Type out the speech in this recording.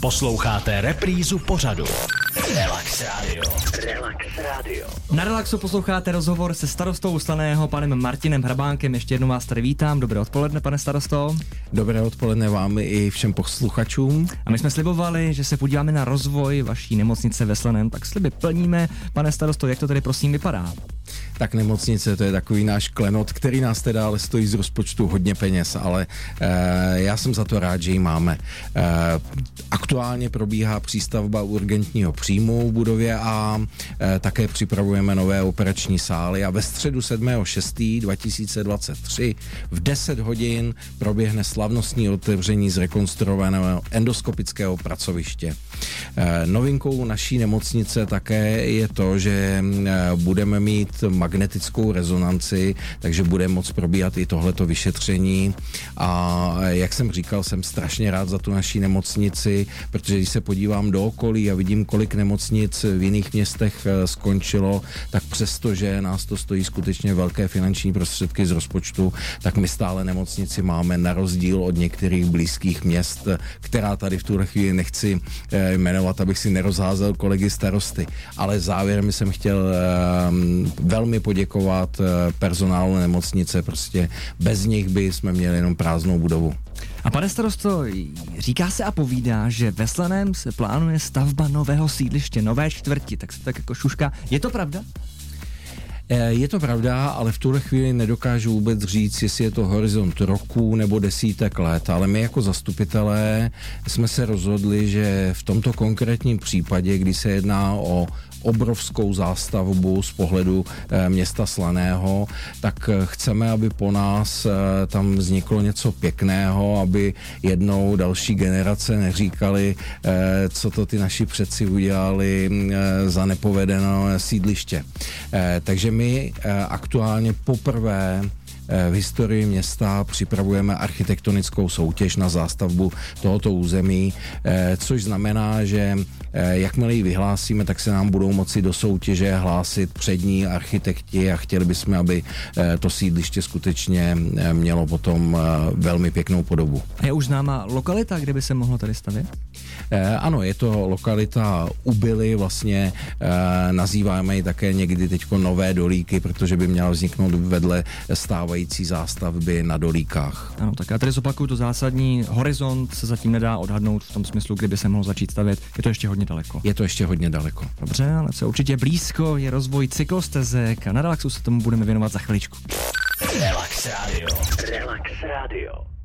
Posloucháte reprízu pořadu. Relax Radio. Relax Radio. Na Relaxu posloucháte rozhovor se starostou Slaného panem Martinem Hrabánkem. Ještě jednou vás tady vítám. Dobré odpoledne, pane starosto. Dobré odpoledne vám i všem posluchačům. A my jsme slibovali, že se podíváme na rozvoj vaší nemocnice ve Slaném, tak sliby plníme. Pane starosto, jak to tady prosím vypadá? Tak nemocnice, to je takový náš klenot, který nás teda ale stojí z rozpočtu hodně peněz, ale e, já jsem za to rád, že ji máme. E, aktuálně probíhá přístavba urgentního příjmu v budově a e, také připravujeme nové operační sály a ve středu 7.6.2023 v 10 hodin proběhne slavnostní otevření zrekonstruovaného endoskopického pracoviště. E, novinkou naší nemocnice také je to, že budeme mít magnetickou rezonanci, takže bude moc probíhat i tohleto vyšetření a jak jsem říkal, jsem strašně rád za tu naší nemocnici, protože když se podívám do okolí a vidím, kolik nemocnic v jiných městech eh, skončilo, tak přesto, že nás to stojí skutečně velké finanční prostředky z rozpočtu, tak my stále nemocnici máme na rozdíl od některých blízkých měst, která tady v tuhle chvíli nechci eh, jmenovat, abych si nerozházel kolegy starosty. Ale závěrem jsem chtěl um, velmi poděkovat eh, personálu nemocnice, prostě bez nich by jsme měli jenom prázdnou budovu. A pane starosto, říká se a povídá, že ve Slaném se plánuje stavba nového sídliště, nové čtvrti, tak se tak jako šuška. Je to pravda? Eh, je to pravda, ale v tuhle chvíli nedokážu vůbec říct, jestli je to horizont roku nebo desítek let, ale my jako zastupitelé jsme se rozhodli, že v tomto konkrétním případě, kdy se jedná o obrovskou zástavbu z pohledu eh, města Slaného, tak eh, chceme, aby po nás tam vzniklo něco pěkného, aby jednou další generace neříkali, co to ty naši předci udělali za nepovedené sídliště. Takže my eh, aktuálně poprvé eh, v historii města připravujeme architektonickou soutěž na zástavbu tohoto území, eh, což znamená, že jakmile ji vyhlásíme, tak se nám budou moci do soutěže hlásit přední architekti a chtěli bychom, aby to sídliště skutečně mělo potom velmi pěknou podobu. Je už známa lokalita, kde by se mohlo tady stavět? Ano, je to lokalita Ubily, vlastně nazýváme ji také někdy teď nové dolíky, protože by měla vzniknout vedle stávající zástavby na dolíkách. Ano, tak já tady zopakuju to zásadní. Horizont se zatím nedá odhadnout v tom smyslu, kdyby se mohl začít stavět. Je to ještě hodně daleko. Je to ještě hodně daleko. Dobře, ale co určitě blízko je rozvoj cyklostezek a na relaxu se tomu budeme věnovat za chviličku. Relax Radio. Relax Radio.